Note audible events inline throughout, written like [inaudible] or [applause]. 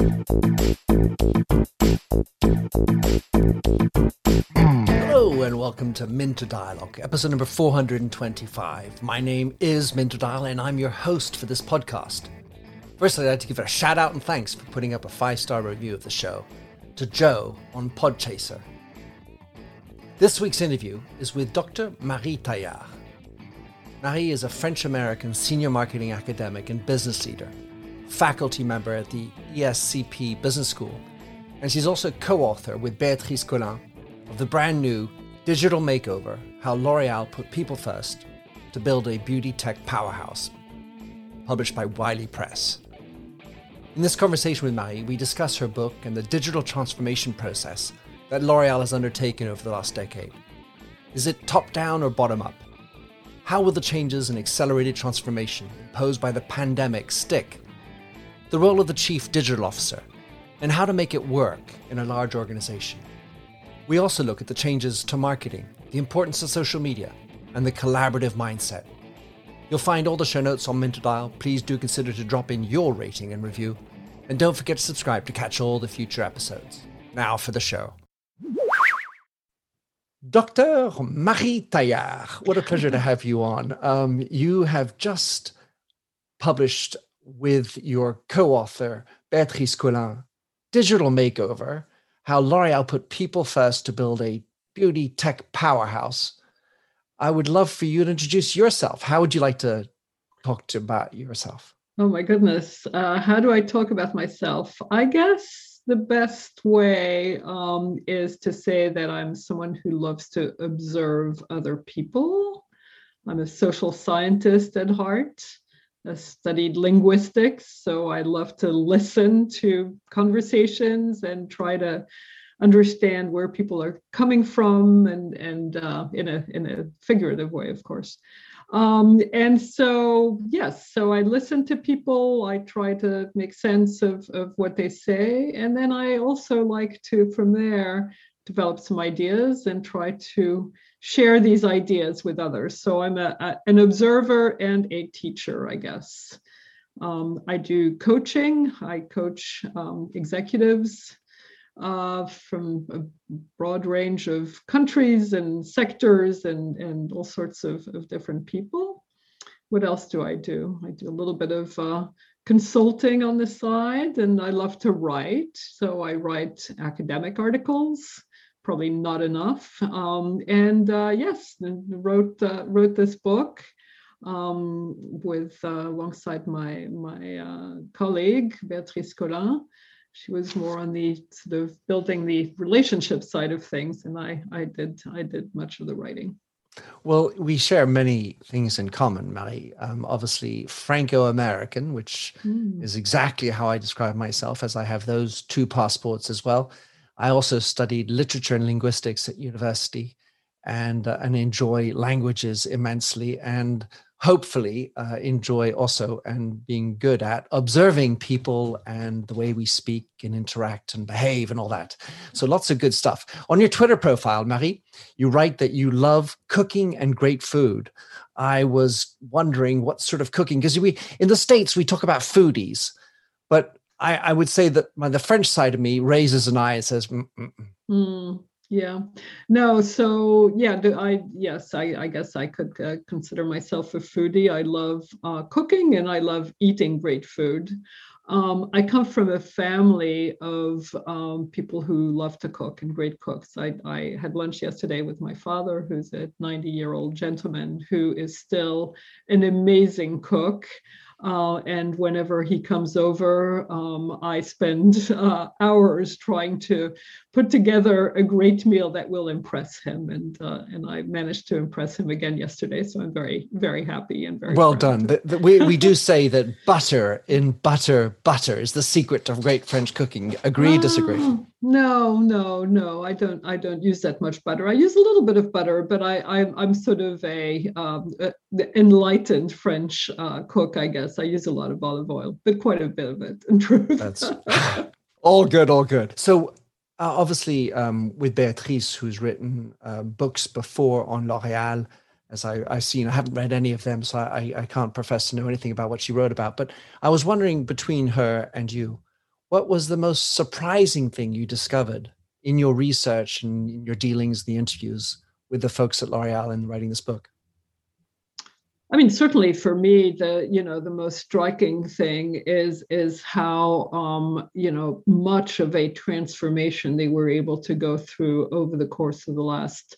Hello and welcome to Minter Dialogue, episode number 425. My name is Minter Dial and I'm your host for this podcast. Firstly, I'd like to give a shout out and thanks for putting up a five star review of the show to Joe on Podchaser. This week's interview is with Dr. Marie Taillard. Marie is a French American senior marketing academic and business leader, faculty member at the ESCP Business School, and she's also co author with Beatrice Colin of the brand new Digital Makeover How L'Oreal Put People First to Build a Beauty Tech Powerhouse, published by Wiley Press. In this conversation with Marie, we discuss her book and the digital transformation process that L'Oreal has undertaken over the last decade. Is it top down or bottom up? How will the changes and accelerated transformation imposed by the pandemic stick? The role of the Chief Digital Officer, and how to make it work in a large organization. We also look at the changes to marketing, the importance of social media, and the collaborative mindset. You'll find all the show notes on minterdial Please do consider to drop in your rating and review. And don't forget to subscribe to catch all the future episodes. Now for the show. Dr. Marie Taillard, what a pleasure to have you on. Um, you have just published with your co author, Beatrice Colin, Digital Makeover How L'Oreal Put People First to Build a Beauty Tech Powerhouse. I would love for you to introduce yourself. How would you like to talk to about yourself? Oh my goodness. Uh, how do I talk about myself? I guess the best way um, is to say that I'm someone who loves to observe other people. I'm a social scientist at heart. I studied linguistics, so I love to listen to conversations and try to understand where people are coming from, and and uh, in a in a figurative way, of course. Um, and so, yes, so I listen to people, I try to make sense of, of what they say. And then I also like to, from there, develop some ideas and try to share these ideas with others. So I'm a, a an observer and a teacher, I guess. Um, I do coaching, I coach um, executives uh, from a broad range of countries and sectors and, and all sorts of, of different people. What else do I do? I do a little bit of uh, consulting on the side, and I love to write. So I write academic articles, probably not enough. Um, and uh, yes, wrote uh, wrote this book um, with uh, alongside my my uh, colleague Beatrice Colin she was more on the sort of building the relationship side of things and i i did i did much of the writing well we share many things in common marie um, obviously franco-american which mm. is exactly how i describe myself as i have those two passports as well i also studied literature and linguistics at university and uh, and enjoy languages immensely and hopefully uh, enjoy also and being good at observing people and the way we speak and interact and behave and all that. So lots of good stuff. On your Twitter profile, Marie, you write that you love cooking and great food. I was wondering what sort of cooking, because we in the States we talk about foodies, but I, I would say that my, the French side of me raises an eye and says, mm, yeah. No so yeah i yes i, I guess i could uh, consider myself a foodie. I love uh, cooking and i love eating great food. Um, i come from a family of um, people who love to cook and great cooks. I, I had lunch yesterday with my father who's a 90 year old gentleman who is still an amazing cook uh, and whenever he comes over, um, I spend uh, hours trying to put together a great meal that will impress him. And uh, and I managed to impress him again yesterday. So I'm very very happy and very well done. The, the, we we do say that butter in butter butter is the secret of great French cooking. Agree? Disagree? Oh, no, no, no. I don't. I don't use that much butter. I use a little bit of butter, but I, I'm, I'm sort of a, um, a enlightened French uh, cook. I guess I use a lot of olive oil, but quite a bit of it. In truth, that's [laughs] all good. All good. So uh, obviously, um, with Beatrice, who's written uh, books before on L'Oréal, as I, I've seen, I haven't read any of them, so I, I can't profess to know anything about what she wrote about. But I was wondering between her and you what was the most surprising thing you discovered in your research and in your dealings, the interviews with the folks at L'Oreal in writing this book? I mean, certainly for me, the you know the most striking thing is is how um, you know much of a transformation they were able to go through over the course of the last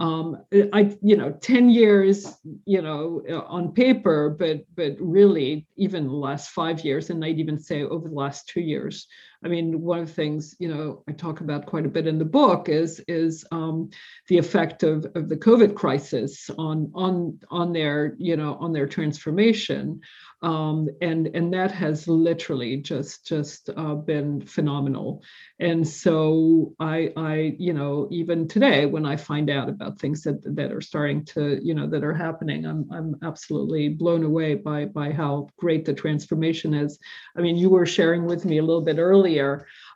um, I, you know, 10 years, you know, on paper, but but really even the last five years, and I'd even say over the last two years. I mean, one of the things, you know, I talk about quite a bit in the book is is um, the effect of, of the COVID crisis on on on their, you know, on their transformation um, and and that has literally just just uh, been phenomenal. And so I I you know even today when I find out about things that that are starting to you know that are happening, I'm I'm absolutely blown away by by how great the transformation is. I mean, you were sharing with me a little bit earlier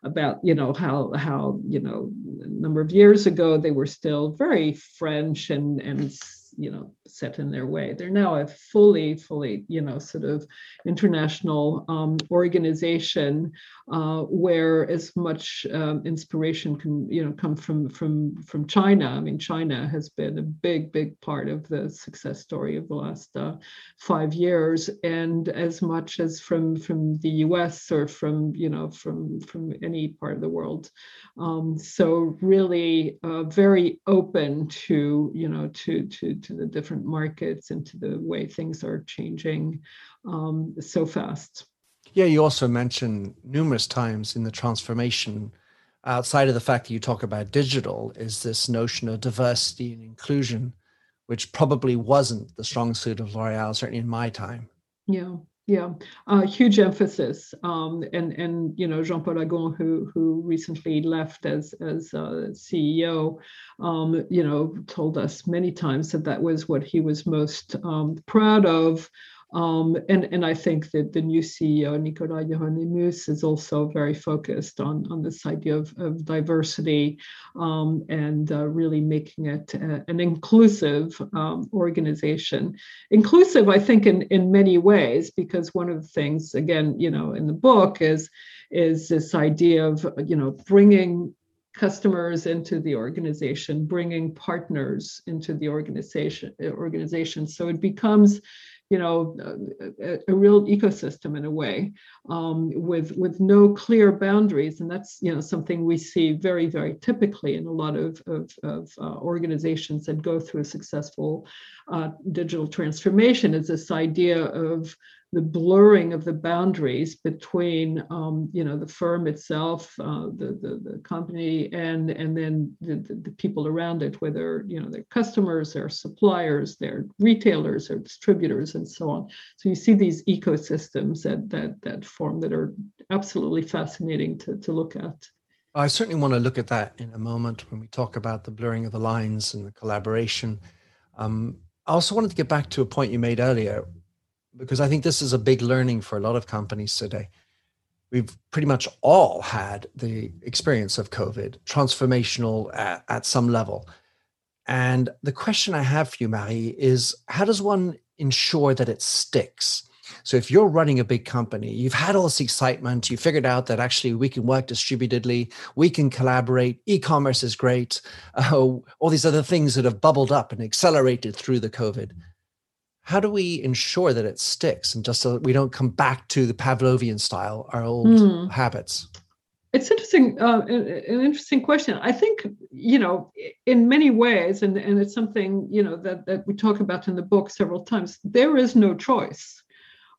about you know how how you know a number of years ago they were still very French and and you know set in their way. They're now a fully fully you know sort of international um, organization uh, where as much um, inspiration can you know come from from from china. I mean china has been a big big part of the success story of the last uh, five years. And as much as from from the us or from you know from from any part of the world. Um, so really uh, very open to you know to to to the different markets and to the way things are changing um, so fast. Yeah, you also mentioned numerous times in the transformation, outside of the fact that you talk about digital, is this notion of diversity and inclusion, which probably wasn't the strong suit of L'Oreal, certainly in my time. Yeah. Yeah, uh, huge emphasis, um, and and you know Jean-Paul Agon, who who recently left as as uh, CEO, um, you know, told us many times that that was what he was most um, proud of um, and, and I think that the new CEO, Nicolas Hieronimus, is also very focused on, on this idea of, of diversity um, and uh, really making it a, an inclusive um, organization. Inclusive, I think, in, in many ways, because one of the things, again, you know, in the book is, is this idea of, you know, bringing customers into the organization, bringing partners into the organization. organization. So it becomes you know a, a, real ecosystem in a way um, with with no clear boundaries. And that's you know something we see very very typically in a lot of of, of uh, organizations that go through a successful uh, digital transformation is this idea of the blurring of the boundaries between um, you know the firm itself, uh, the, the, the company, and and then the, the, the, people around it, whether you know their customers, their suppliers, their retailers, or distributors, and so on. So you see these ecosystems that that that form that are absolutely fascinating to to look at. I certainly want to look at that in a moment when we talk about the blurring of the lines and the collaboration. Um, I also wanted to get back to a point you made earlier because I think this is a big learning for a lot of companies today. We've pretty much all had the experience of COVID, transformational at, at some level. And the question I have for you, Marie, is how does one ensure that it sticks? So if you're running a big company, you've had all this excitement, you figured out that actually we can work distributedly, we can collaborate, e-commerce is great, uh, [laughs] all these other things that have bubbled up and accelerated through the COVID how do we ensure that it sticks and just so that we don't come back to the Pavlovian style, our old mm. habits? It's interesting, uh, an, interesting question. I think, you know, in many ways, and, and it's something, you know, that, that we talk about in the book several times, there is no choice.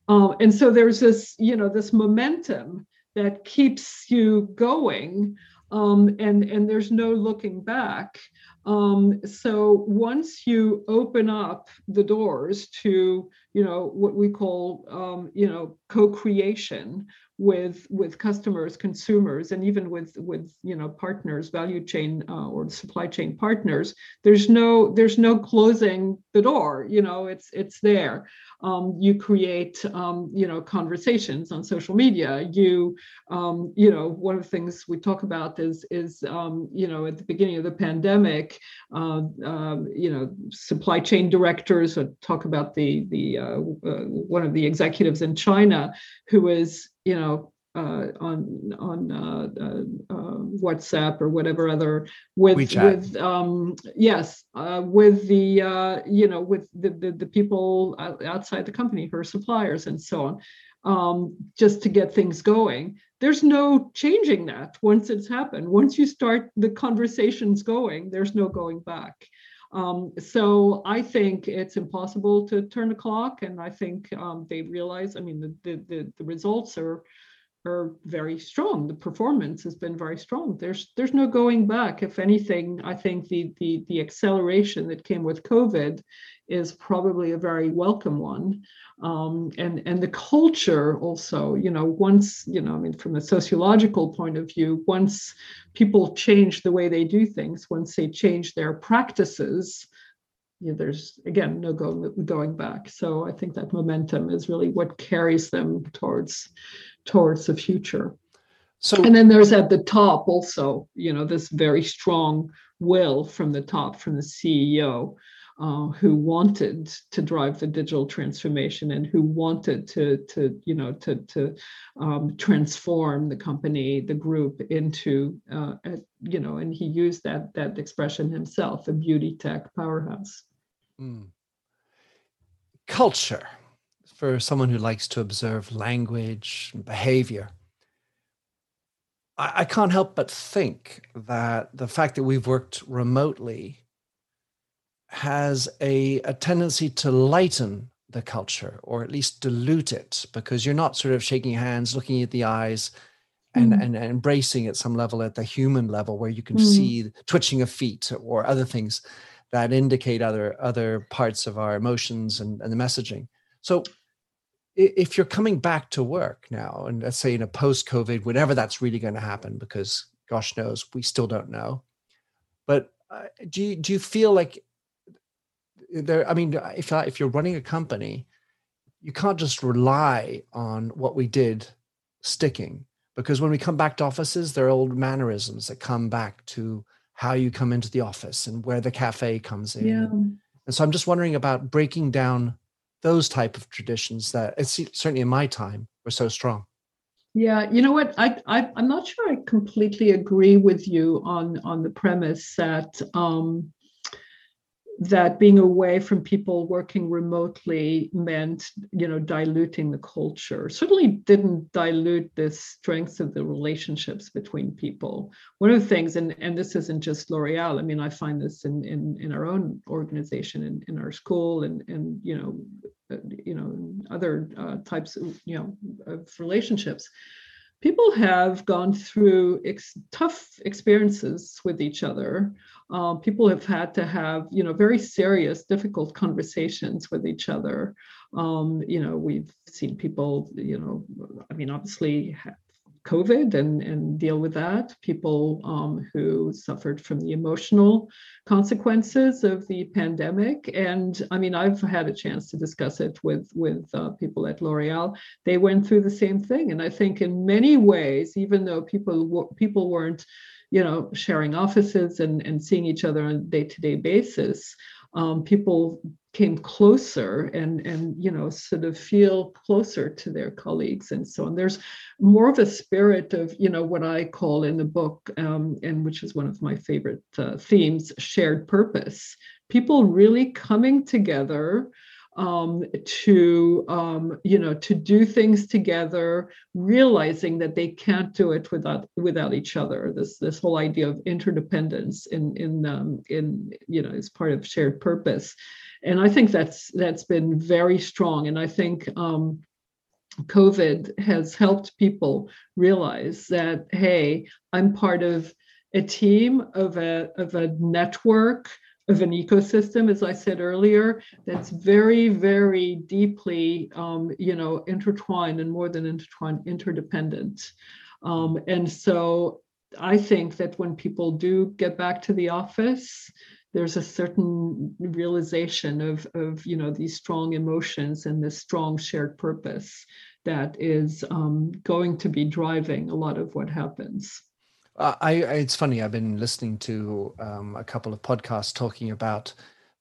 Um, and so there's this, you know, this momentum that keeps you going um, and, and there's no looking back. Um, so once you open up the doors to, you know, what we call, um, you know, co-creation with with customers, consumers, and even with with you know partners, value chain uh, or supply chain partners, there's no there's no closing the door. You know, it's it's there um, you create um, you know conversations on social media you um, you know one of the things we talk about is is um, you know at the beginning of the pandemic uh, um, you know supply chain directors talk about the the uh, uh, one of the executives in China who is you know uh, on on uh, uh, uh, WhatsApp or whatever other with WeChat. with um, yes uh, with the uh, you know with the, the the people outside the company, her suppliers and so on, um, just to get things going. There's no changing that once it's happened. Once you start the conversations going, there's no going back. Um, so I think it's impossible to turn the clock, and I think um, they realize. I mean, the the the, the results are are very strong. The performance has been very strong. There's there's no going back. If anything, I think the the the acceleration that came with COVID is probably a very welcome one. Um, and and the culture also, you know, once you know, I mean, from a sociological point of view, once people change the way they do things, once they change their practices, you know, there's again no going going back. So I think that momentum is really what carries them towards towards the future. So And then there's at the top also, you know, this very strong will from the top, from the CEO, uh, who wanted to drive the digital transformation and who wanted to, to you know, to, to um, transform the company, the group into, uh, a, you know, and he used that that expression himself, a beauty tech powerhouse. Mm. Culture, for someone who likes to observe language and behavior, I, I can't help but think that the fact that we've worked remotely has a, a tendency to lighten the culture or at least dilute it because you're not sort of shaking hands, looking at the eyes, and, Mm. and, and embracing at some level at the human level where you can Mm. see twitching of feet or other things that indicate other other parts of our emotions and, and the messaging so if you're coming back to work now and let's say in a post-covid whenever that's really going to happen because gosh knows we still don't know but uh, do you do you feel like there i mean if I, if you're running a company you can't just rely on what we did sticking because when we come back to offices there are old mannerisms that come back to how you come into the office and where the cafe comes in Yeah. and so i'm just wondering about breaking down those type of traditions that it's certainly in my time were so strong Yeah, you know what? I, I I'm not sure I completely agree with you on on the premise that um, that being away from people working remotely meant you know diluting the culture. Certainly didn't dilute the strengths of the relationships between people. One of the things, and and this isn't just L'Oreal. I mean, I find this in in in our own organization in in our school and and you know you know other uh, types of you know of relationships people have gone through ex- tough experiences with each other um, people have had to have you know very serious difficult conversations with each other. Um, you know we've seen people you know i mean obviously covid and and deal with that. People um, who suffered from the emotional consequences of the pandemic. And i mean i've had a chance to discuss it with with uh, people at l'oreal they went through the same thing. And i think in many ways even though people people weren't you know sharing offices and and seeing each other on a day-to-day basis um, people came closer and and you know sort of feel closer to their colleagues and so on. There's more of a spirit of you know what i call in the book um, and which is one of my favorite uh, themes shared purpose. People really coming together um, to um, you know to do things together realizing that they can't do it without without each other. This this whole idea of interdependence in in um, in you know is part of shared purpose. And i think that's that's been very strong. And i think um, covid has helped people realize that hey i'm part of a team of a of a network of an ecosystem, as I said earlier, that's very, very deeply, um, you know, intertwined and more than intertwined, interdependent. Um, and so I think that when people do get back to the office, there's a certain realization of, of you know, these strong emotions and this strong shared purpose that is um, going to be driving a lot of what happens. Uh, I, it's funny. I've been listening to um, a couple of podcasts talking about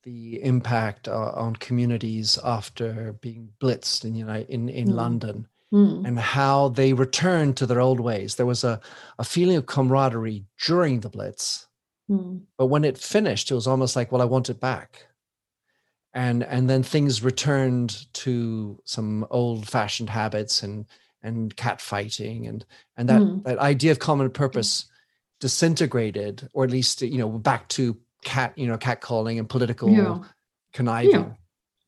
the impact uh, on communities after being blitzed in you know in in Mm. London, mm. and how they returned to their old ways. There was a, a feeling of camaraderie during the Blitz, mm. but when it finished, it was almost like, well, I want it back. And, and then things returned to some old fashioned habits and, and cat fighting and, and that, mm. that idea of common purpose disintegrated, or at least, you know, back to cat, you know, cat calling and political yeah. conniving. Yeah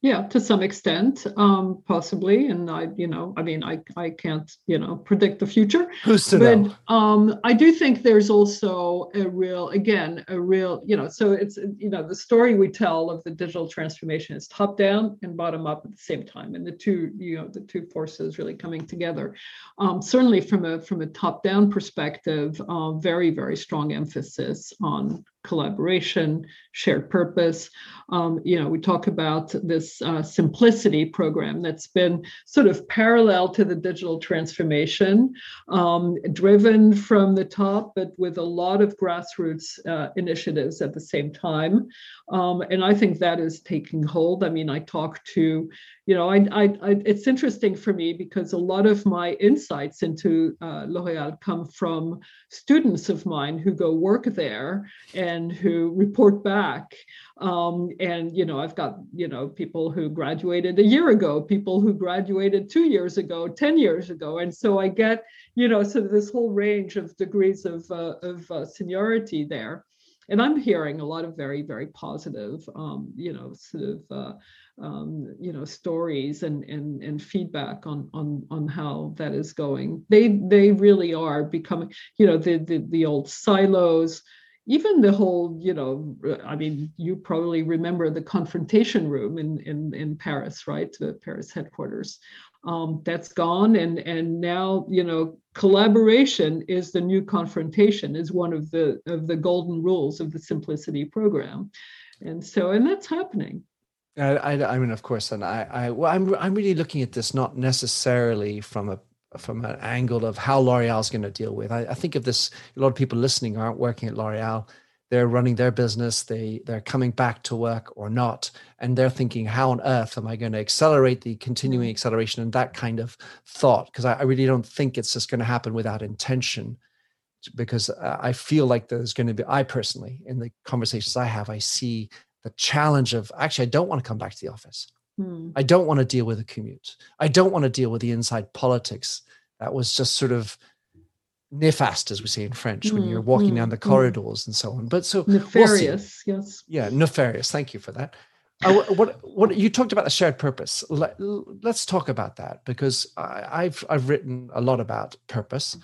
yeah to some extent um possibly. And i you know i mean i i can't you know predict the future. Who's to but know? um i do think there's also a real again a real you know so it's you know the story we tell of the digital transformation is top down and bottom up at the same time. And the two you know the two forces really coming together um certainly from a from a top down perspective uh, very very strong emphasis on collaboration, shared purpose. Um, you know, we talk about this uh, simplicity program that's been sort of parallel to the digital transformation, um, driven from the top, but with a lot of grassroots uh, initiatives at the same time. Um, and I think that is taking hold. I mean, I talk to you know, I, I, I, it's interesting for me because a lot of my insights into uh, L'Oréal come from students of mine who go work there and who report back. Um, and you know, I've got you know people who graduated a year ago, people who graduated two years ago, ten years ago, and so I get you know sort of this whole range of degrees of uh, of uh, seniority there. And I'm hearing a lot of very, very positive, um, you know, sort of uh, um, you know stories and and and feedback on on on how that is going they they really are becoming you know the the, the old silos even the whole you know i mean you probably remember the confrontation room in in in paris right? The paris headquarters. Um, that's gone and and now you know collaboration is the new confrontation is one of the of the golden rules of the simplicity program. And so and that's happening. I, I, I mean, of course, and I, I, well, I'm, I'm really looking at this not necessarily from a from an angle of how L'Oreal is going to deal with. I, I, think of this. A lot of people listening aren't working at L'Oreal. They're running their business. They they're coming back to work or not, and they're thinking, how on earth am I going to accelerate the continuing mm. acceleration and that kind of thought? Because I, I really don't think it's just going to happen without intention. Because I feel like there's going to be. I personally, in the conversations I have, I see the challenge of actually, I don't want to come back to the office. Hmm. I don't want to deal with the commute. I don't want to deal with the inside politics. That was just sort of nefast, as we say in French, when you're hmm, walking mm, down the hmm. corridors mm. and so on. But so nefarious, we'll yes, yeah, nefarious. Thank you for that. Uh, what what you talked about the shared purpose? Let, us talk about that because I, have I've written a lot about purpose,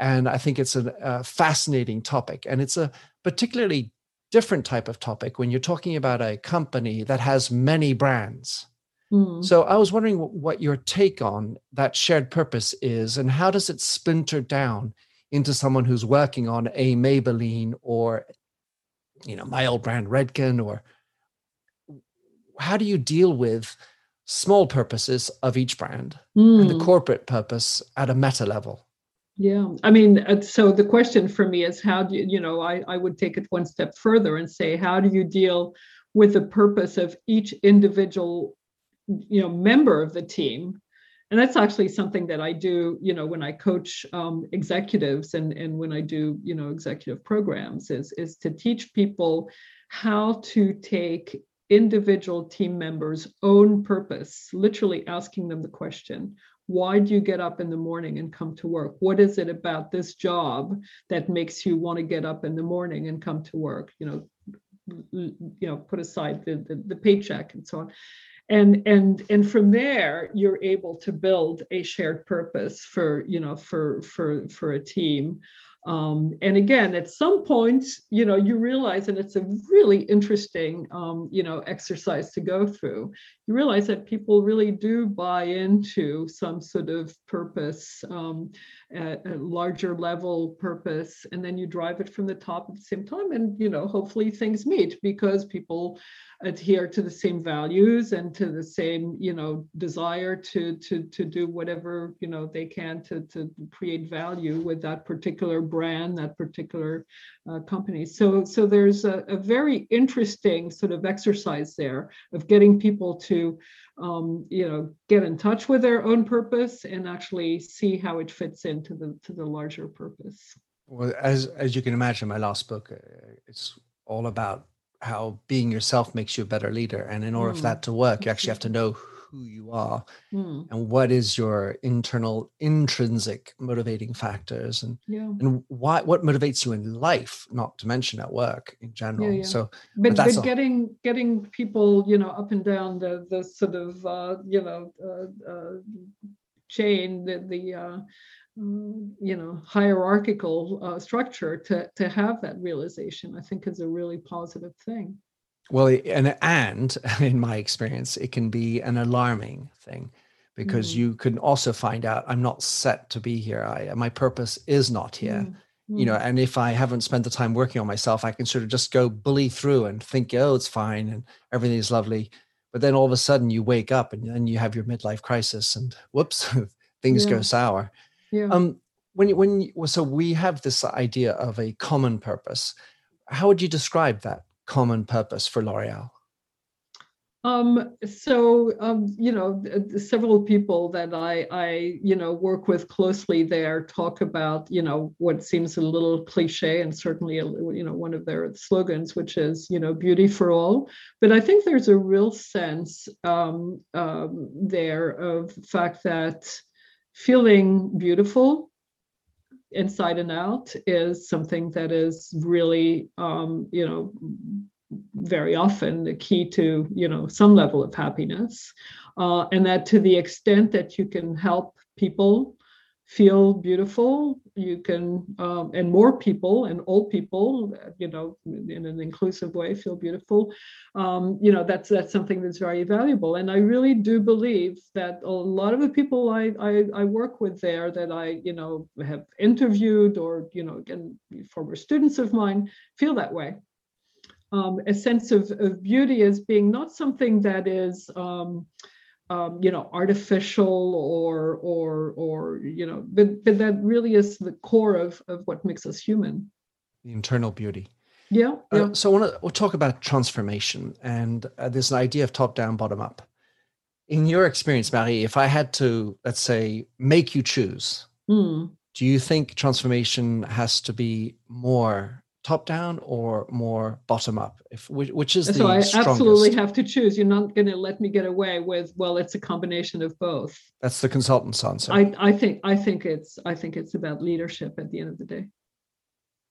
and I think it's a, a fascinating topic, and it's a particularly different type of topic when you're talking about a company that has many brands. Mm. So I was wondering what your take on that shared purpose is and how does it splinter down into someone who's working on a Maybelline or you know my old brand Redken or how do you deal with small purposes of each brand mm. and the hmm. corporate purpose at a meta level? Yeah, I mean, uh, so the question for me is how do you, you know, I, I would take it one step further and say, how do you deal with the purpose of each individual, you know, member of the team? And that's actually something that I do, you know, when I coach um, executives and, and when I do, you know, executive programs is, is to teach people how to take individual team members' own purpose, literally asking them the question, why do you get up in the morning and come to work? What is it about this job that makes you want to get up in the morning and come to work? You know you know put aside the, the, the paycheck and so on and and and from there you're able to build a shared purpose for you know for for for a team um, and again, at some point, you know, you realize, and it's a really interesting, um, you know, exercise to go through. You realize that people really do buy into some sort of purpose, um, a, a, larger level purpose and then you drive it from the top at the same time and you know hopefully things meet because people adhere to the same values and to the same you know desire to to to do whatever you know they can to to create value with that particular brand that particular uh, company. So so there's a, a very interesting sort of exercise there of getting people to um, you know get in touch with their own purpose and actually see how it fits into the to the larger purpose well as as you can imagine my last book uh, it's all about how being yourself makes you a better leader and in order mm. for that to work you actually have to [laughs] know who you are mm. and what is your internal intrinsic motivating factors and yeah. and why what motivates you in life not to mention at work in general yeah, yeah. so but, but, but getting getting people you know up and down the the sort of uh, you know uh, uh, chain the the uh, you know hierarchical uh, structure to to have that realization i think is a really positive thing well, and and [laughs] in my experience, it can be an alarming thing because mm-hmm. you can also find out I'm not set to be here. I my purpose is not here. Mm-hmm. You know, mm-hmm. and if I haven't spent the time working on myself, I can sort of just go bully through and think, oh, it's fine and everything is lovely. But then all of a sudden you wake up and then you have your midlife crisis and whoops, [laughs] things yeah. go sour. Yeah. Um, when you, when you, so we have this idea of a common purpose. How would you describe that common purpose for L'Oreal? Um, so um, you know, several people that I, I you know work with closely there talk about you know what seems a little cliche and certainly you know one of their slogans, which is you know beauty for all. But I think there's a real sense um, um there of the fact that feeling beautiful inside and out is something that is really um, you know very often the key to you know some level of happiness. Uh, and that to the extent that you can help people feel beautiful you can um, and more people and old people you know in an inclusive way feel beautiful. Um, you know that's that's something that's very valuable. And i really do believe that a lot of the people I, I, I work with there that i you know have interviewed or you know again former students of mine feel that way. Um, a sense of, of beauty as being not something that is um, um, you know artificial or or or you know but, but that really is the core of of what makes us human the internal beauty yeah, uh, yeah. so i want to we'll talk about transformation and uh, there's an idea of top down bottom up in your experience marie if i had to let's say make you choose mm. do you think transformation has to be more top down or more bottom up if which is so i strongest? absolutely have to choose you're not going to let me get away with well it's a combination of both that's the consultant's answer i i think i think it's i think it's about leadership at the end of the day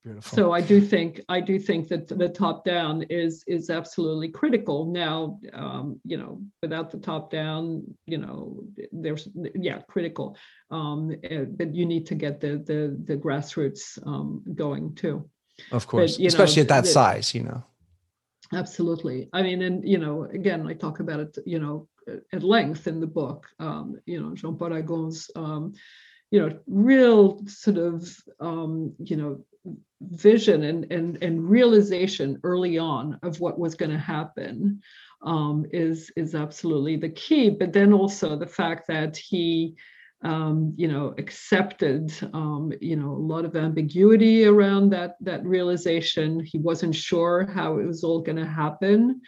Beautiful. So I do think I do think that the top down is is absolutely critical. Now, um, you know, without the top down, you know, there's yeah critical, um, eh, but you need to get the the the grassroots um, going too. Of course, but, especially know, at that the, size, you know. Absolutely. I mean, and you know, again, I talk about it, you know, at length in the book. Um, you know, Jean Paul Agon's, um, you know, real sort of, um, you know, vision and and and realization early on of what was going to happen um, is is absolutely the key. But then also the fact that he um, you know, accepted, um, you know, a lot of ambiguity around that that realization. He wasn't sure how it was all going to happen,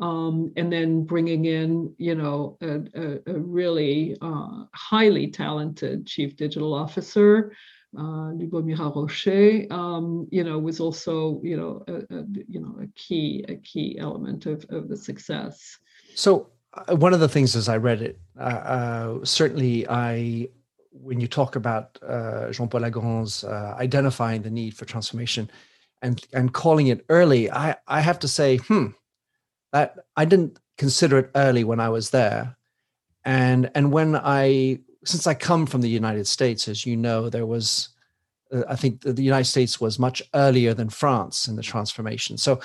um, and then bringing in, you know, a, a, a really uh, highly talented chief digital officer. Uh, Lubomira Rochet, um, you know, was also, you know, a, a, you know, a key, a key element of, of the success. So one of the things as I read it, uh, uh, certainly I, when you talk about uh, Jean-Paul Agon's uh, identifying the need for transformation and and calling it early, I I have to say, hmm, that I didn't consider it early when I was there, and and when I since I come from the United States, as you know, there was. Uh, I think the United States was much earlier than France in the transformation. So,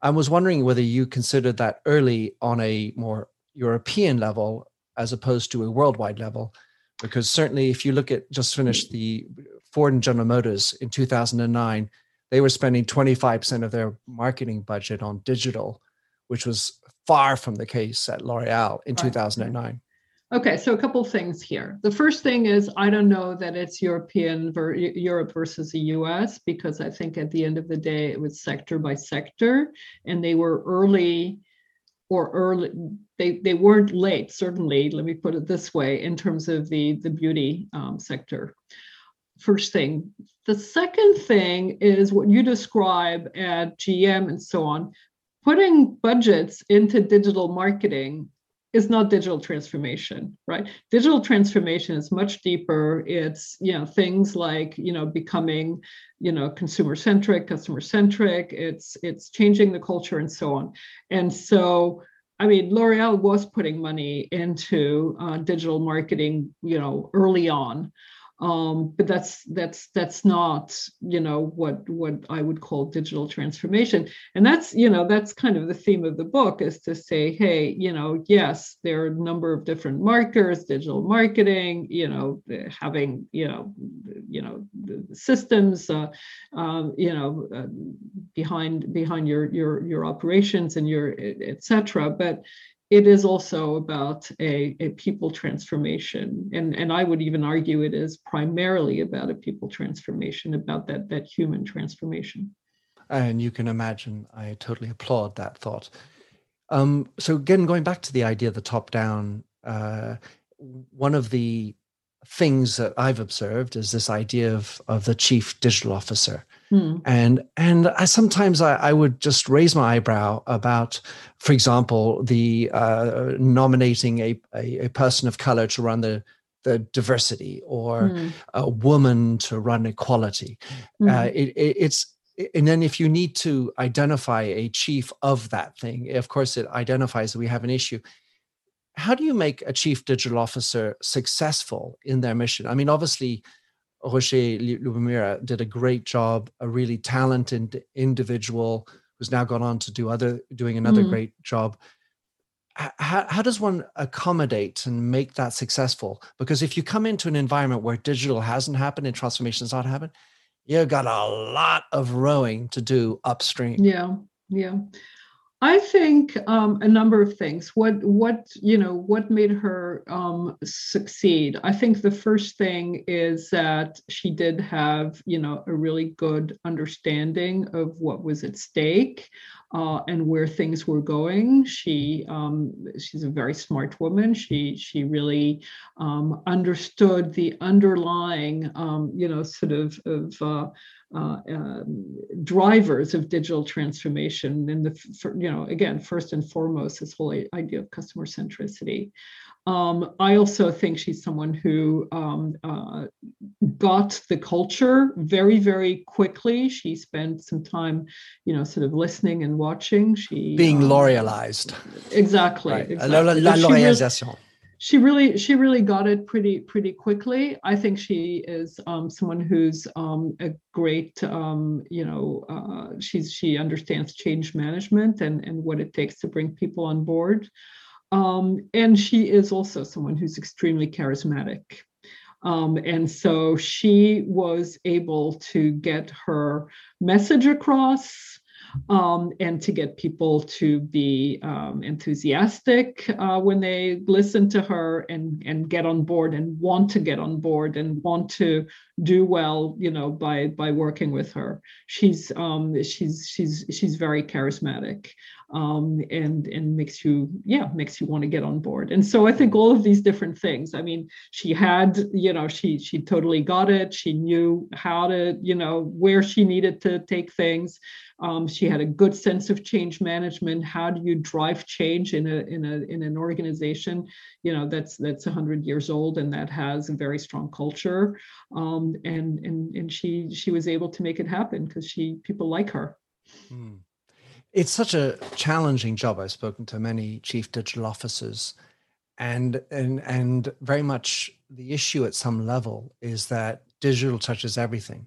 I was wondering whether you considered that early on a more European level as opposed to a worldwide level, because certainly if you look at just finished the Ford and General Motors in 2009, they were spending 25% of their marketing budget on digital, which was far from the case at L'Oreal in right. 2009. Okay, so a couple things here. The first thing is I don't know that it's European ver- Europe versus the US because I think at the end of the day it was sector by sector and they were early or early they they weren't late certainly let me put it this way in terms of the the beauty um, sector. First thing. The second thing is what you describe at gm and so on putting budgets into digital marketing is not digital transformation right? Digital transformation is much deeper. It's you know things like you know becoming you know consumer centric customer centric it's it's changing the culture and so on. And so I mean, L'Oreal was putting money into uh, digital marketing, you know, early on, um, but that's that's that's not you know what what i would call digital transformation. And that's you know that's kind of the theme of the book is to say hey you know yes there are a number of different markers digital marketing you know having you know you know systems uh, um, you know uh, behind behind your your your operations and your etc but it is also about a, a people transformation. And, and I would even argue it is primarily about a people transformation, about that, that human transformation. And you can imagine, I totally applaud that thought. Um, so, again, going back to the idea of the top down, uh, one of the things that I've observed is this idea of, of the chief digital officer. Hmm. And and I, sometimes I, I, would just raise my eyebrow about, for example, the uh, nominating a, a, a, person of color to run the the diversity or hmm. a woman to run equality. Hmm. Uh, it, it, it's and then if you need to identify a chief of that thing, of course it identifies that we have an issue how do you make a chief digital officer successful in their mission? I mean, obviously, Rochet Lubomira did a great job, a really talented individual who's now gone on to do other doing another mm. great job. How, how does one accommodate and make that successful? Because if you come into an environment where digital hasn't happened and transformation has not happened, you've got a lot of rowing to do upstream. Yeah, yeah. I think um, a number of things. What what you know what made her um, succeed? I think the first thing is that she did have you know a really good understanding of what was at stake uh, and where things were going. She um, she's a very smart woman. She she really um, understood the underlying um, you know sort of of uh, uh, um, drivers of digital transformation. And the, for, you know, again, first and foremost, this whole idea of customer centricity. Um, I also think she's someone who um, uh, got the culture very, very quickly. She spent some time, you know, sort of listening and watching. She being um, L'Orealized. Exactly. Right. exactly. La, la, la, she really she really got it pretty pretty quickly. I think she is um, someone who's um, a great um, you know uh, she's she understands change management and and what it takes to bring people on board. Um, and she is also someone who's extremely charismatic. Um, and so she was able to get her message across um, and to get people to be um, enthusiastic uh, when they listen to her and and get on board and want to get on board and want to do well you know by by working with her. She's um, she's she's she's very charismatic um, and and makes you yeah makes you want to get on board. And so i think all of these different things i mean she had you know she she totally got it. She knew how to you know where she needed to take things. Um, she had a good sense of change management. How do you drive change in a in a in an organization, you know, that's that's 100 years old and that has a very strong culture. Um, and and and she she was able to make it happen because she people like her. Hmm. It's such a challenging job. I've spoken to many chief digital officers, and and and very much the issue at some level is that digital touches everything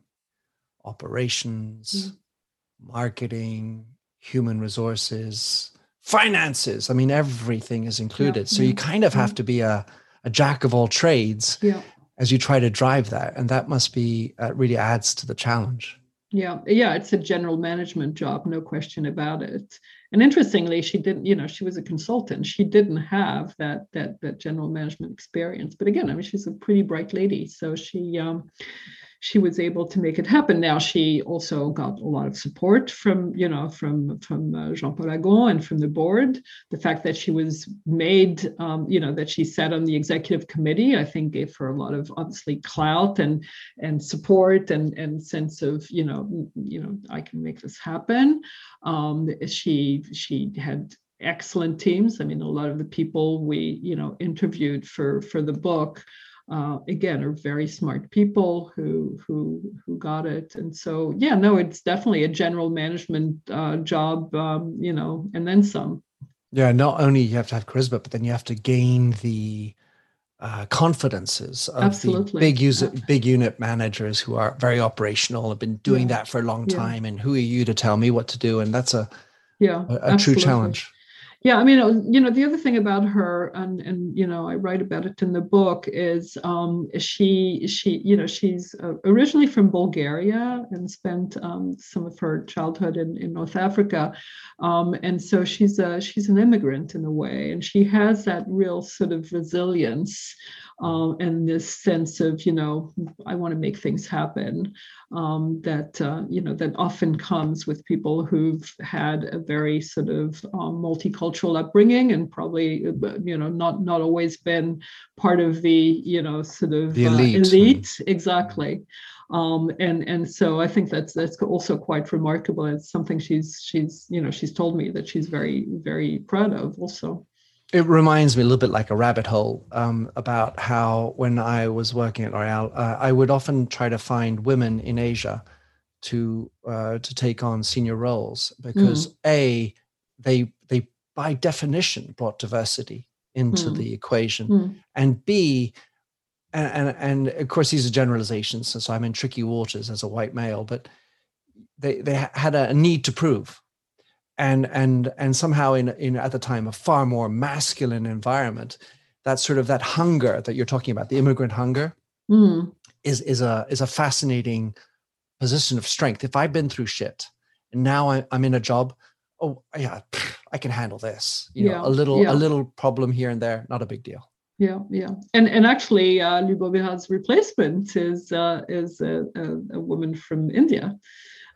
operations, mm marketing, human resources, finances. I mean, everything is included. Yeah. So you kind of have to be a, a jack of all trades yeah as you try to drive that and that must be uh, really adds to the challenge. Yeah yeah it's a general management job no question about it. And interestingly she didn't you know she was a consultant. She didn't have that that that general management experience. But again i mean she's a pretty bright lady so she um she was able to make it happen. Now she also got a lot of support from you know from from uh, Jean Paul Agon and from the board. The fact that she was made um, you know that she sat on the executive committee, I think gave her a lot of obviously clout and and support and and sense of you know you know I can make this happen. Um, she she had excellent teams. I mean, a lot of the people we you know interviewed for for the book uh, again are very smart people who who who got it and so yeah no it's definitely a general management uh, job um, you know and then some yeah not only you have to have charisma but then you have to gain the uh, confidences of Absolutely. the big user big unit managers who are very operational have been doing yeah. that for a long time yeah. and who are you to tell me what to do and that's a yeah a, a true challenge yeah i mean uh, you know the other thing about her and and you know i write about it in the book is um she she you know she's uh, originally from bulgaria and spent um, some of her childhood in, in north africa. Um, and so she's a she's an immigrant in a way and she has that real sort of resilience um, and this sense of you know i want to make things happen um, that uh, you know that often comes with people who've had a very sort of um, multicultural upbringing and probably you know not not always been part of the you know sort of the elite, uh, elite. exactly um, and and so I think that's that's also quite remarkable. It's something she's she's you know she's told me that she's very very proud of also it reminds me a little bit like a rabbit hole um, about how when I was working at L'Oreal, uh, I would often try to find women in Asia to uh, to take on senior roles because mm. a they they by definition brought diversity into mm. the equation, mm. and b and, and, and of course these are generalizations, so I'm in tricky waters as a white male, but they they had a need to prove and and and somehow in in at the time a far more masculine environment that sort of that hunger that you're talking about the immigrant hunger mm. is is a is a fascinating position of strength if i've been through shit and now I, am in a job oh yeah i can handle this you yeah, know a little yeah. a little problem here and there not a big deal yeah yeah and and actually uh Lubomira's replacement is uh is a, a, a woman from india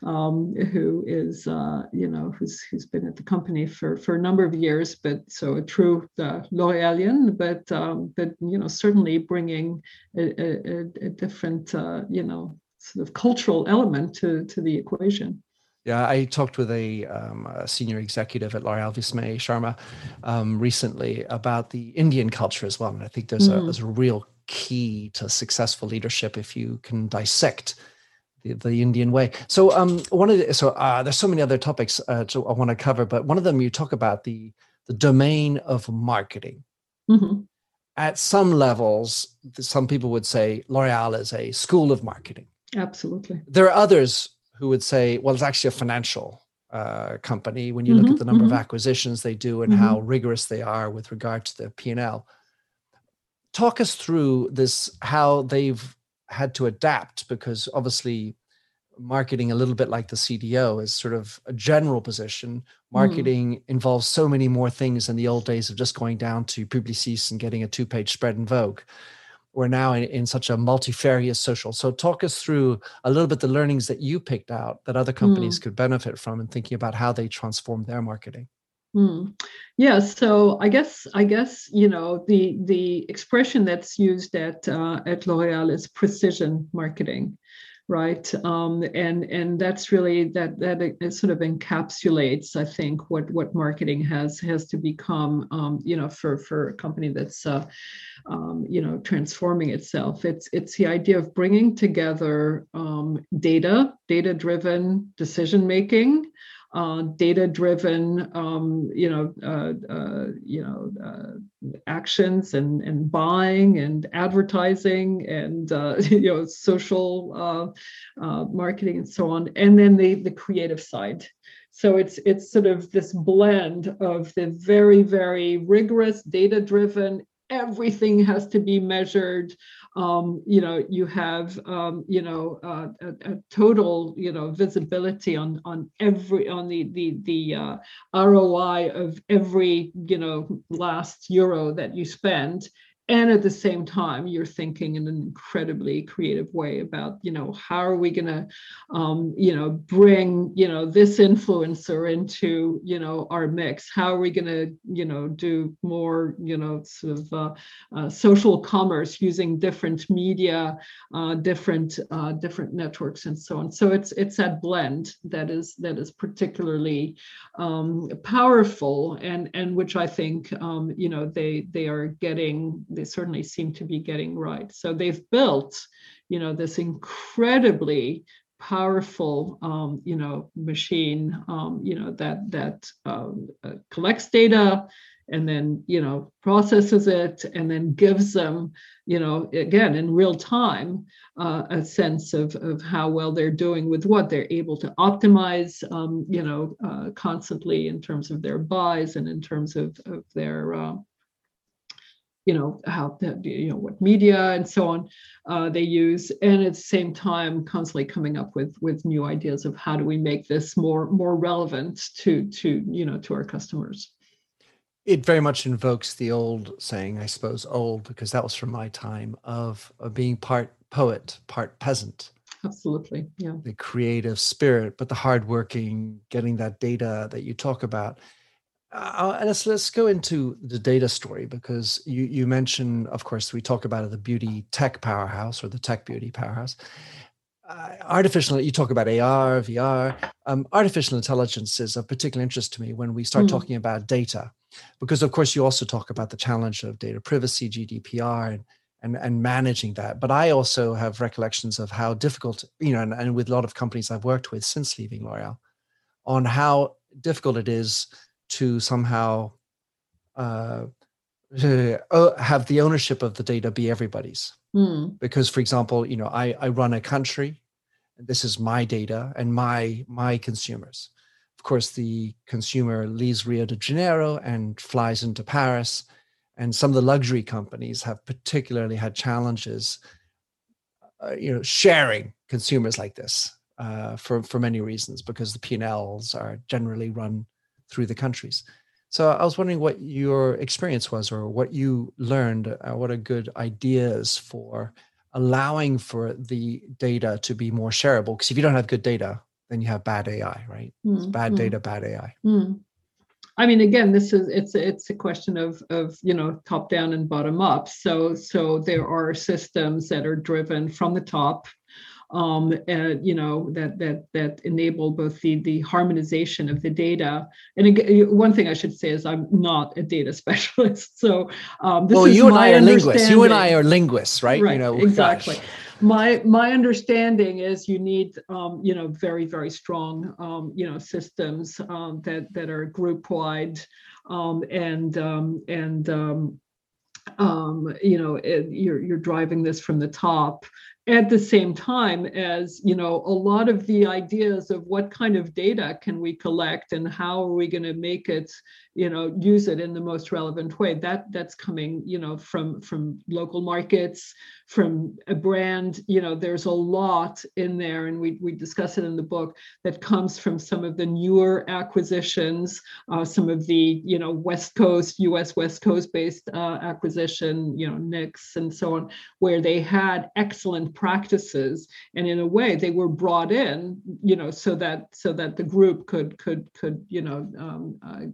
um, who is uh, you know who's who's been at the company for for a number of years, but so a true uh, L'Orealian, but um, but you know certainly bringing a, a, a different uh, you know sort of cultural element to to the equation. Yeah, I talked with a, um, a, senior executive at L'Oreal, Vismay Sharma, um, recently about the Indian culture as well. And I think there's, mm. a, there's a real key to successful leadership if you can dissect the, the Indian way. So um, one of the, so uh, there's so many other topics uh, to, I want to cover, but one of them you talk about the the domain of marketing. Mm-hmm. At some levels, some people would say L'Oreal is a school of marketing. Absolutely. There are others who would say, well, it's actually a financial uh, company when you mm-hmm, look at the number mm-hmm. of acquisitions they do and how mm-hmm. rigorous they are with regard to the P&L. Talk us through this, how they've had to adapt because obviously marketing a little bit like the CDO is sort of a general position. Hmm. Marketing mm. involves so many more things in the old days of just going down to Publicis and getting a two-page spread in Vogue. We're now in, in such a multifarious social. So talk us through a little bit the learnings that you picked out that other companies mm. could benefit from and thinking about how they transform their marketing. Mm. Yeah, so I guess I guess you know the the expression that's used at uh, at L'Oréal is precision marketing, right? Um, and and that's really that that it sort of encapsulates, I think, what what marketing has has to become, um, you know, for for a company that's uh, um, you know transforming itself. It's it's the idea of bringing together um, data, data driven decision making uh, data-driven, um, you know, uh, uh, you know, uh, actions and and buying and advertising and uh, [laughs] you know social uh, marketing and so on, and then the the creative side. So it's it's sort of this blend of the very very rigorous data-driven everything has to be measured um, you know you have um, you know uh, a, a, total you know visibility on on every on the the the uh, ROI of every you know last euro that you spend and at the same time you're thinking in an incredibly creative way about you know how are we going to um, you know bring you know this influencer into you know our mix? How are we going to you know do more you know sort of uh, uh, social commerce using different media uh, different uh, different networks and so on? So it's it's that blend that is that is particularly um, powerful and and which i think um, you know they they are getting they certainly seem to be getting right. So they've built, you know, this incredibly powerful, um, you know, machine, um, you know, that that um, uh, collects data and then you know processes it and then gives them you know again in real time uh, a sense of, of how well they're doing with what they're able to optimize um, you know uh, constantly in terms of their buys and in terms of, of their uh, you know how you know what media and so on uh, they use. And at the same time constantly coming up with with new ideas of how do we make this more more relevant to to you know to our customers. It very much invokes the old saying i suppose old because that was from my time of, of being part poet part peasant. Absolutely yeah. The creative spirit but the hardworking getting that data that you talk about uh, let's let's go into the data story because you you mentioned, of course, we talk about the beauty tech powerhouse or the tech beauty powerhouse. Uh, artificial, you talk about AR, VR. Um, artificial intelligence is of particular interest to me when we start mm. talking about data, because of course you also talk about the challenge of data privacy, GDPR, and and, and managing that. But I also have recollections of how difficult, you know, and, and with a lot of companies I've worked with since leaving L'Oreal, on how difficult it is to somehow [laughs] uh, have the ownership of the data be everybody's. Mm. Because, for example, you know, I, I run a country, and this is my data and my my consumers. Of course, the consumer leaves Rio de Janeiro and flies into Paris, and some of the luxury companies have particularly had challenges, uh, you know, sharing consumers like this uh, for for many reasons because the P&Ls are generally run through the countries. So I was wondering what your experience was, or what you learned. Uh, what are good ideas for allowing for the data to be more shareable? Because if you don't have good data, then you have bad AI, right? Mm, bad mm. data, bad AI. Mm. I mean, again, this is it's it's a question of of you know top down and bottom up. So so there are systems that are driven from the top um, and, you know that that that enable both the the harmonization of the data. And again, one thing I should say is I'm not a data [laughs] specialist, so um, well, you and I are linguists. You and I are linguists, right? Right. You know, exactly. Gosh. My my understanding is you need um, you know very very strong um, you know systems um, that that are group wide um, and um, and um, um, you know it, you're you're driving this from the top at the same time as you know a lot of the ideas of what kind of data can we collect and how are we going to make it you know use it in the most relevant way. That that's coming you know from from local markets from a brand you know there's a lot in there and we, we discuss it in the book that comes from some of the newer acquisitions uh, some of the you know west coast us west coast based uh, acquisition you know Knix and so on where they had excellent practices and in a way they were brought in you know so that so that the group could could could you know um, uh,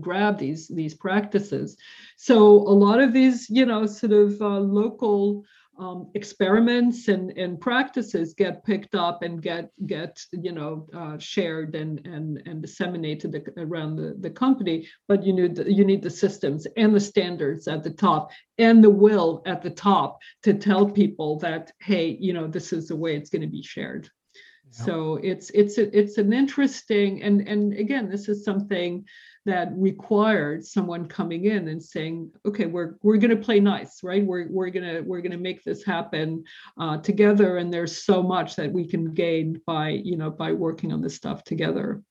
grab these these practices. So a lot of these you know sort of uh, local um, experiments and, and practices get picked up and get get you know uh, shared and and and disseminated around the, the company. But you need the, you need the systems and the standards at the top and the will at the top to tell people that hey you know this is the way it's going to be shared so it's it's it's an interesting and and again this is something that required someone coming in and saying okay we're we're going to play nice right? We're we're going to we're going to make this happen uh, together. And there's so much that we can gain by you know by working on this stuff together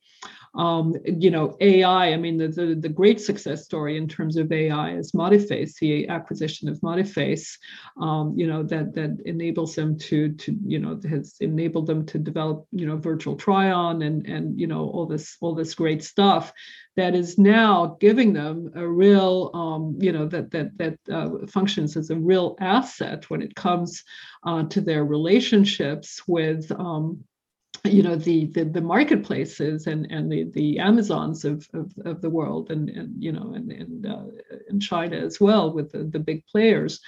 um, you know, AI, I mean, the, the, the, great success story in terms of AI is Modiface, the acquisition of Modiface, um, you know, that that enables them to, to, you know, has enabled them to develop, you know, virtual try-on and, and, you know, all this, all this great stuff that is now giving them a real, um, you know, that that that uh, functions as a real asset when it comes uh, to their relationships with um, [laughs] you know the, the the marketplaces and and the the amazons of of, of the world and and you know and and uh, in china as well with the, the big players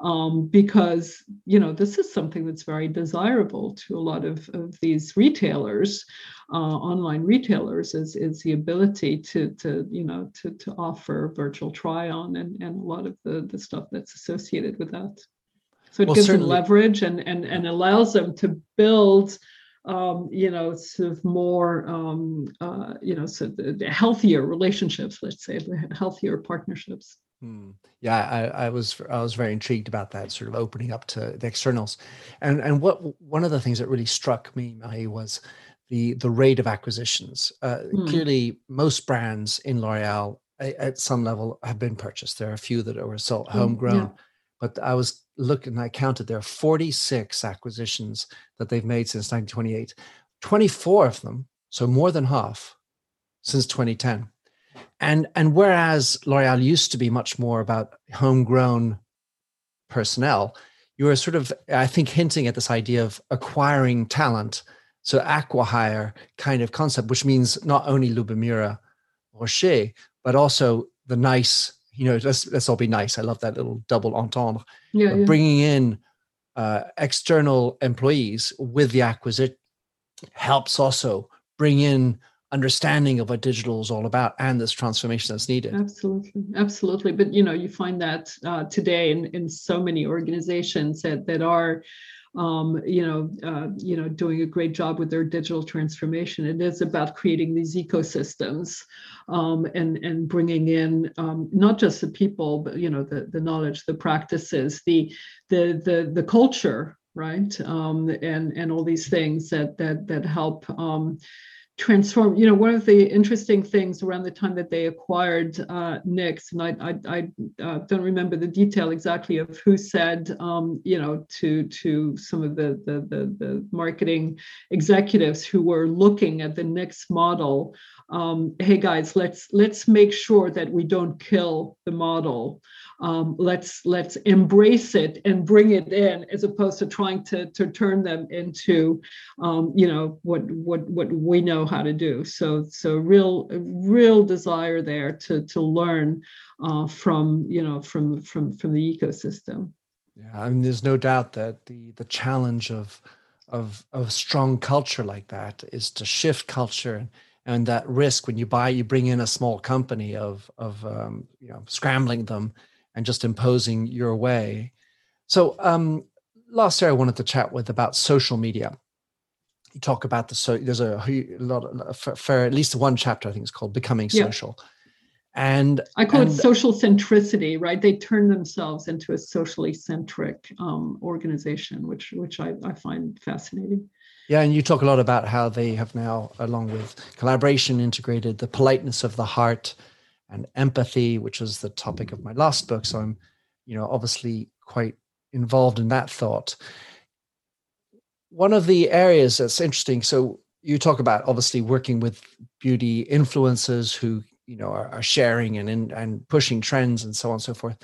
um, because you know this is something that's very desirable to a lot of, of these retailers uh, online retailers is is the ability to to you know to to offer virtual try on and and a lot of the the stuff that's associated with that so it well, gives certainly. them leverage and and and allows them to build um, you know, sort of more, um, uh, you know, so the, the healthier relationships, let's say, healthier partnerships. Hmm. Yeah, I, I, was I was very intrigued about that sort of opening up to the externals, and and what one of the things that really struck me, Marie, was the the rate of acquisitions. Uh, hmm. Clearly, most brands in L'Oreal at some level have been purchased. There are a few that are sold hmm, homegrown, yeah. But I was looking, I counted there are 46 acquisitions that they've made since 1928, 24 of them, so more than half, since 2010. And and whereas L'Oreal used to be much more about homegrown personnel, you were sort of, I think, hinting at this idea of acquiring talent. So acquihire kind of concept, which means not only Lubomira Rochet, but also the nice you know, let's let's all be nice. I love that little double entendre. Yeah, yeah. Bringing in uh, external employees with the acquisition helps also bring in understanding of what digital is all about and this transformation that's needed absolutely absolutely but you know you find that uh, today in, in so many organizations that that are um, you know, uh, you know, doing a great job with their digital transformation. It is about creating these ecosystems um, and and bringing in um, not just the people, but you know, the the knowledge, the practices, the the the the culture, right, um, and and all these things that that that help transform you know one of the interesting things around the time that they acquired uh, Knix and i i, I uh, don't remember the detail exactly of who said um, you know to to some of the, the the the marketing executives who were looking at the Knix model um, hey guys let's let's make sure that we don't kill the model um, let's let's embrace it and bring it in as opposed to trying to to turn them into um, you know what what what we know how to do. So so real real desire there to to learn uh, from you know from from from the ecosystem. Yeah i mean there's no doubt that the the challenge of of of strong culture like that is to shift culture and and that risk when you buy you bring in a small company of of um, you know scrambling them and just imposing your way. So, um, last year I wanted to chat with about social media. You talk about the so there's a, a lot of, for, for, at least one chapter I think it's called "Becoming yeah. Social," and I call and, it social centricity. Right? They turn themselves into a socially centric um, organization, which which I, I find fascinating. Yeah, and you talk a lot about how they have now, along with collaboration, integrated the politeness of the heart and empathy, which was the topic of my last book. So I'm, you know, obviously quite involved in that thought. One of the areas that's interesting, so you talk about obviously working with beauty influencers who, you know, are, are sharing and, and and pushing trends and so on and so forth.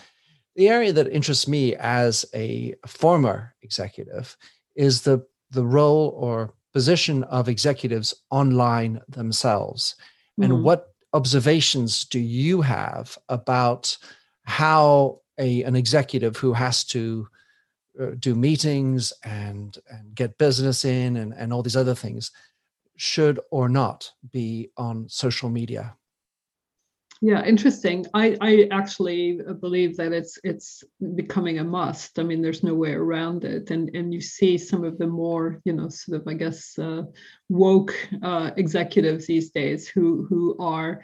The area that interests me as a former executive is the the role or position of executives online themselves mm-hmm. and what observations do you have about how a, an executive who has to uh, do meetings and, and get business in and, and all these other things should or not be on social media? Yeah, interesting. I, I actually believe that it's it's becoming a must. I mean, there's no way around it. And and you see some of the more you know sort of I guess uh, woke uh, executives these days who who are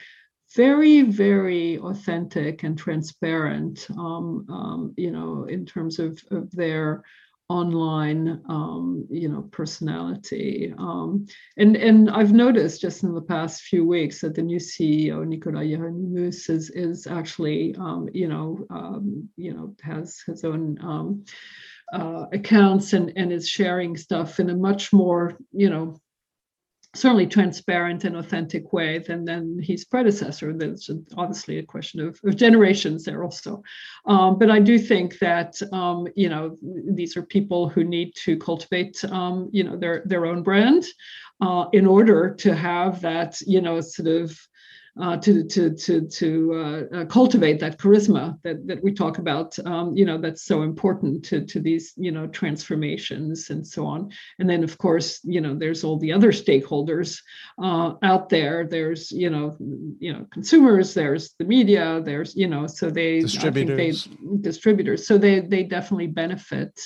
very very authentic and transparent. Um, um, you know, in terms of of their online um, you know personality um, and and I've noticed just in the past few weeks that the new CEO Nicolas Hieronimus is is actually um, you know um, you know has his own um, uh, accounts and and is sharing stuff in a much more you know certainly transparent and authentic way than than his predecessor. There's obviously a question of, of generations there also, um, but I do think that um, you know these are people who need to cultivate um, you know their their own brand uh, in order to have that you know sort of uh, to to to to uh, uh, cultivate that charisma that that we talk about. Um, you know, that's so important to to these you know transformations and so on. And then of course, you know, there's all the other stakeholders uh, out there. There's you know you know consumers. There's the media. There's you know so they distributors. They, distributors. So they they definitely benefit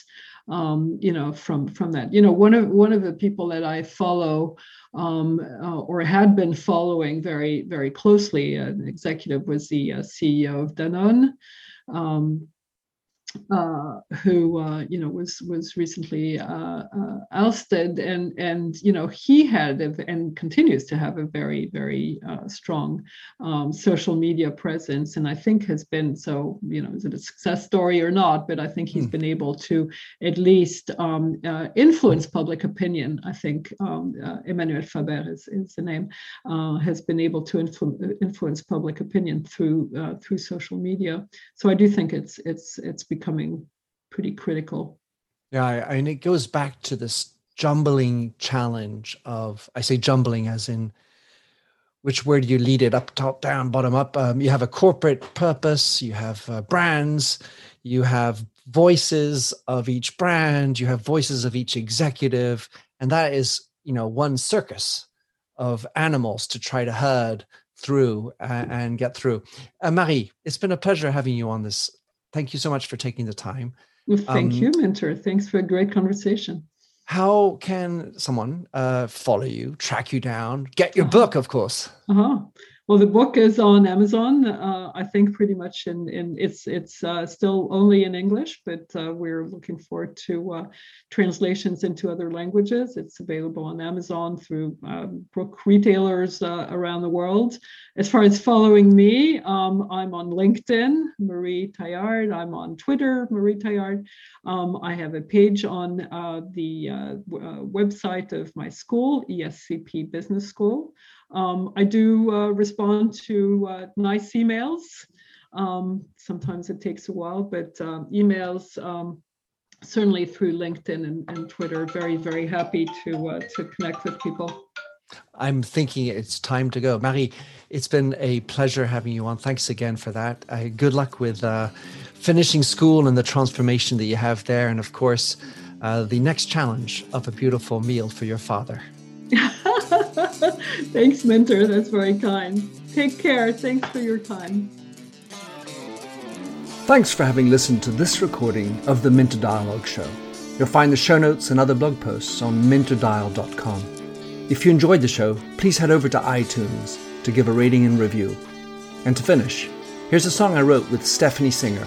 um, you know, from from that. You know, one of one of the people that I follow um, uh, or had been following very very closely, an executive was the uh, CEO of Danone. Um, uh, who uh, you know was was recently uh, uh, ousted, and and you know he had and continues to have a very very uh, strong um, social media presence, and I think has been so you know is it a success story or not? But I think he's hmm. been able to at least um, uh, influence public opinion. I think um, Emmanuel Faber is, is the name has been able to influ- influence public opinion through through social media. So I do think it's it's it's becoming pretty critical. Yeah, and it goes back to this jumbling challenge of I say jumbling as in which word do you lead it up, top, down, bottom up. Um, you have a corporate purpose, you have uh, brands, you have voices of each brand, you have voices of each executive, and that is you know one circus of animals to try to herd through and get through. Uh, Marie, it's been a pleasure having you on this thank you so much for taking the time. Well, thank um, you, Minter. Thanks for a great conversation. How can someone uh, follow you, track you down, get your uh-huh. book, of course? Uh-huh. Well, the book is on Amazon. Uh, I think pretty much in in it's it's uh, still only in English, but uh, we're looking forward to uh, translations into other languages. It's available on Amazon through um, book retailers uh, around the world. As far as following me, um, I'm on LinkedIn, Marie Taillard. I'm on Twitter, Marie Taillard. Um, I have a page on uh, the website of my school, ESCP Business School. Um, I do uh, respond to uh, nice emails. Um, sometimes it takes a while, but um, emails um, certainly through LinkedIn and, and, Twitter. Very, very happy to uh, to connect with people. I'm thinking it's time to go. Marie, it's been a pleasure having you on. Thanks again for that. Uh, good luck with uh, finishing school and the transformation that you have there. And of course, uh, the next challenge of a beautiful meal for your father. [laughs] [laughs] Thanks, Minter. That's very kind. Take care. Thanks for your time. Thanks for having listened to this recording of the Minter Dialogue Show. You'll find the show notes and other blog posts on minterdial.com. If you enjoyed the show, please head over to iTunes to give a rating and review. And to finish, here's a song I wrote with Stephanie Singer,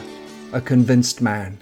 A Convinced Man.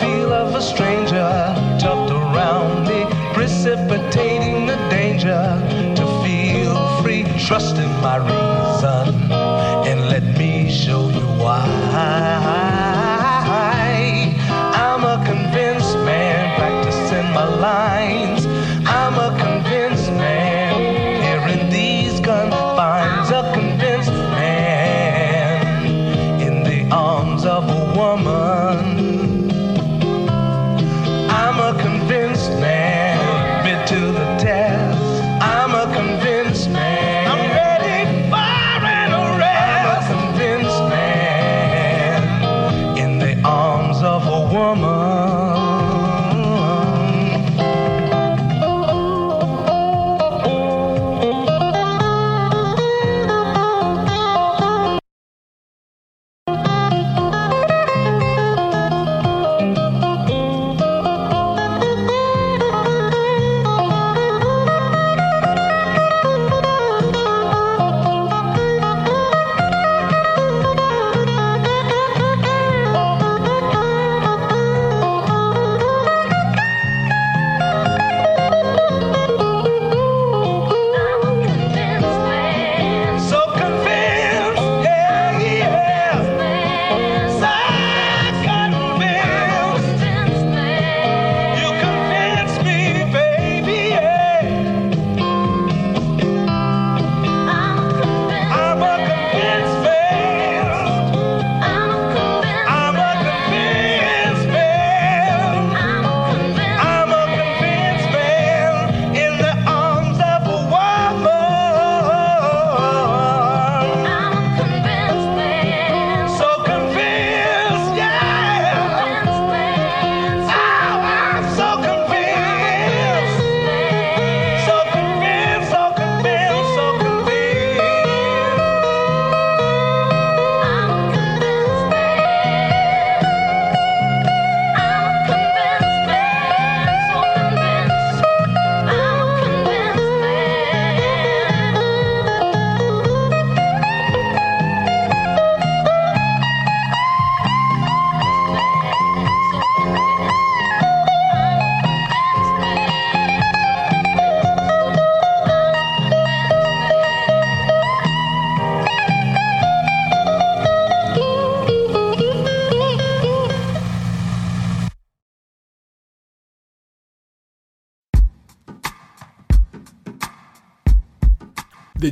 Feel of a stranger tucked around me, precipitating the danger to feel free. Trust in my reason and let me show you why.